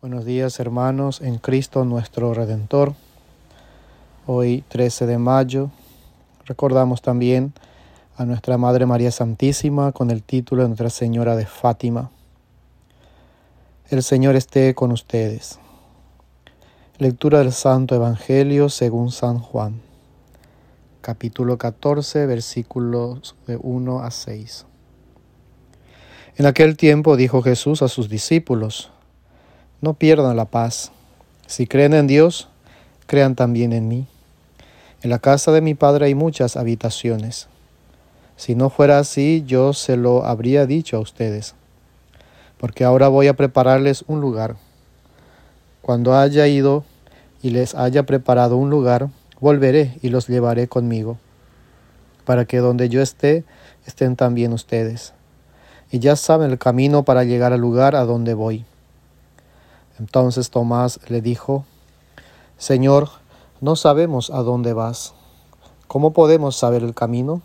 Buenos días hermanos en Cristo nuestro Redentor. Hoy 13 de mayo recordamos también a nuestra Madre María Santísima con el título de Nuestra Señora de Fátima. El Señor esté con ustedes. Lectura del Santo Evangelio según San Juan, capítulo 14, versículos de 1 a 6. En aquel tiempo dijo Jesús a sus discípulos, no pierdan la paz. Si creen en Dios, crean también en mí. En la casa de mi Padre hay muchas habitaciones. Si no fuera así, yo se lo habría dicho a ustedes, porque ahora voy a prepararles un lugar. Cuando haya ido y les haya preparado un lugar, volveré y los llevaré conmigo, para que donde yo esté, estén también ustedes. Y ya saben el camino para llegar al lugar a donde voy. Entonces Tomás le dijo, Señor, no sabemos a dónde vas. ¿Cómo podemos saber el camino?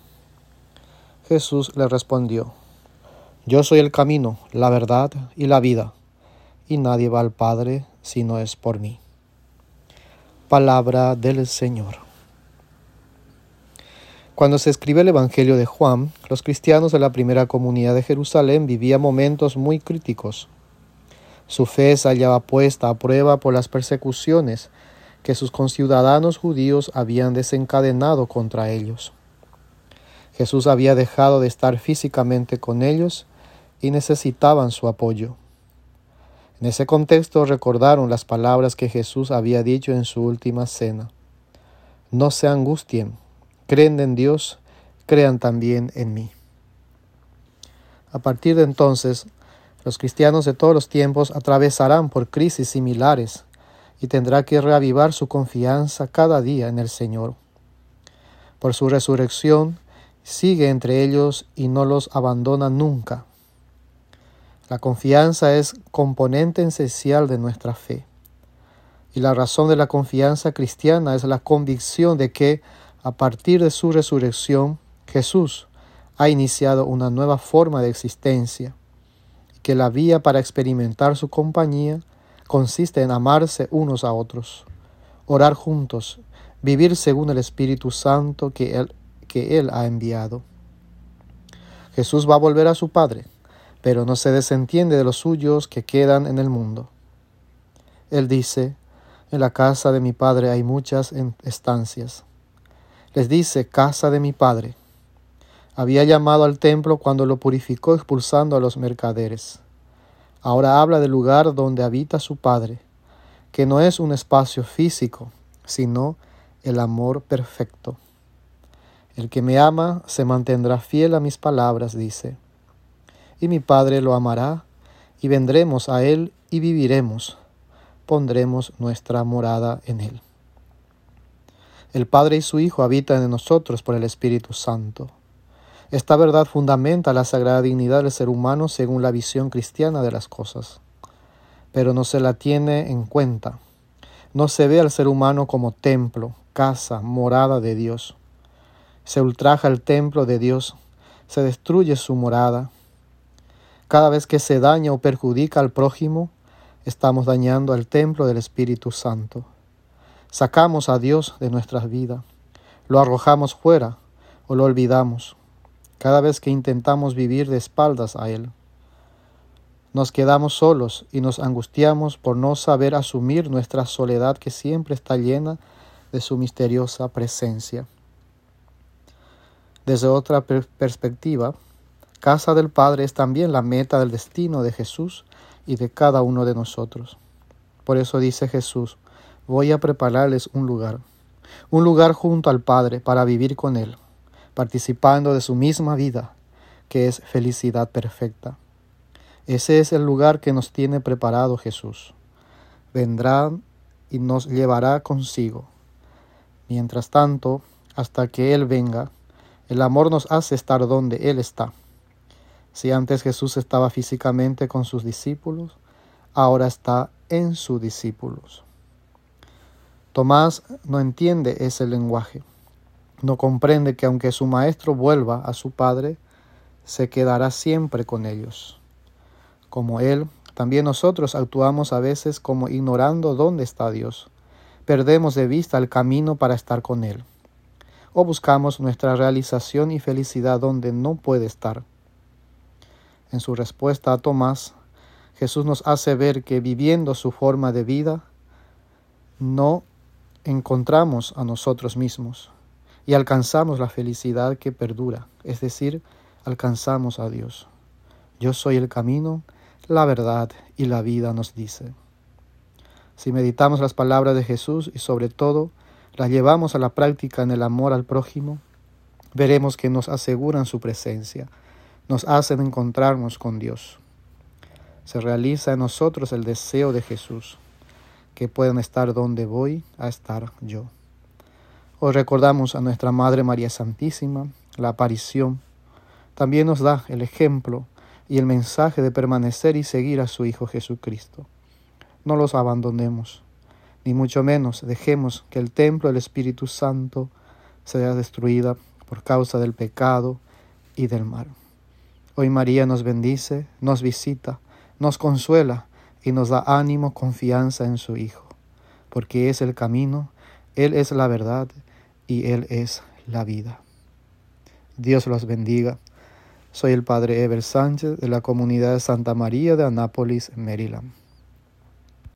Jesús le respondió, Yo soy el camino, la verdad y la vida, y nadie va al Padre si no es por mí. Palabra del Señor. Cuando se escribe el Evangelio de Juan, los cristianos de la primera comunidad de Jerusalén vivían momentos muy críticos su fe se hallaba puesta a prueba por las persecuciones que sus conciudadanos judíos habían desencadenado contra ellos. Jesús había dejado de estar físicamente con ellos y necesitaban su apoyo. En ese contexto recordaron las palabras que Jesús había dicho en su última cena. No se angustien, creen en Dios, crean también en mí. A partir de entonces, los cristianos de todos los tiempos atravesarán por crisis similares y tendrá que reavivar su confianza cada día en el Señor. Por su resurrección, sigue entre ellos y no los abandona nunca. La confianza es componente esencial de nuestra fe. Y la razón de la confianza cristiana es la convicción de que, a partir de su resurrección, Jesús ha iniciado una nueva forma de existencia que la vía para experimentar su compañía consiste en amarse unos a otros, orar juntos, vivir según el Espíritu Santo que Él, que él ha enviado. Jesús va a volver a su Padre, pero no se desentiende de los suyos que quedan en el mundo. Él dice, en la casa de mi Padre hay muchas estancias. Les dice, casa de mi Padre había llamado al templo cuando lo purificó expulsando a los mercaderes. Ahora habla del lugar donde habita su Padre, que no es un espacio físico, sino el amor perfecto. El que me ama se mantendrá fiel a mis palabras, dice. Y mi Padre lo amará, y vendremos a él y viviremos, pondremos nuestra morada en él. El Padre y su Hijo habitan en nosotros por el Espíritu Santo. Esta verdad fundamenta la sagrada dignidad del ser humano según la visión cristiana de las cosas, pero no se la tiene en cuenta. No se ve al ser humano como templo, casa, morada de Dios. Se ultraja el templo de Dios, se destruye su morada. Cada vez que se daña o perjudica al prójimo, estamos dañando al templo del Espíritu Santo. Sacamos a Dios de nuestras vidas, lo arrojamos fuera o lo olvidamos cada vez que intentamos vivir de espaldas a Él. Nos quedamos solos y nos angustiamos por no saber asumir nuestra soledad que siempre está llena de su misteriosa presencia. Desde otra perspectiva, casa del Padre es también la meta del destino de Jesús y de cada uno de nosotros. Por eso dice Jesús, voy a prepararles un lugar, un lugar junto al Padre para vivir con Él participando de su misma vida, que es felicidad perfecta. Ese es el lugar que nos tiene preparado Jesús. Vendrá y nos llevará consigo. Mientras tanto, hasta que Él venga, el amor nos hace estar donde Él está. Si antes Jesús estaba físicamente con sus discípulos, ahora está en sus discípulos. Tomás no entiende ese lenguaje no comprende que aunque su maestro vuelva a su padre, se quedará siempre con ellos. Como él, También nosotros actuamos a veces como ignorando dónde está Dios. Perdemos de vista el camino para estar con Él. O buscamos nuestra realización y felicidad donde no puede estar. En su respuesta a Tomás, Jesús nos hace ver que viviendo su forma de vida, no encontramos a nosotros mismos y alcanzamos la felicidad que perdura, es decir, alcanzamos a Dios. Yo soy el camino, la verdad y la vida, nos dice. Si meditamos las palabras de Jesús y sobre todo las llevamos a la práctica en el amor al prójimo, veremos que nos aseguran su presencia, nos hacen encontrarnos con Dios. Se realiza en nosotros el deseo de Jesús, que puedan estar donde voy a estar yo. Hoy recordamos a nuestra Madre María Santísima, la aparición. También nos da el ejemplo y el mensaje de permanecer y seguir a su Hijo Jesucristo. No los abandonemos, ni mucho menos dejemos que el templo del Espíritu Santo sea destruida por causa del pecado y del mal. Hoy María nos bendice, nos visita, nos consuela y nos da ánimo, confianza en su Hijo, porque es el camino, Él es la verdad y Él es la vida. Dios los bendiga. Soy el Padre Ever Sánchez de la comunidad de Santa María de Anápolis, Maryland.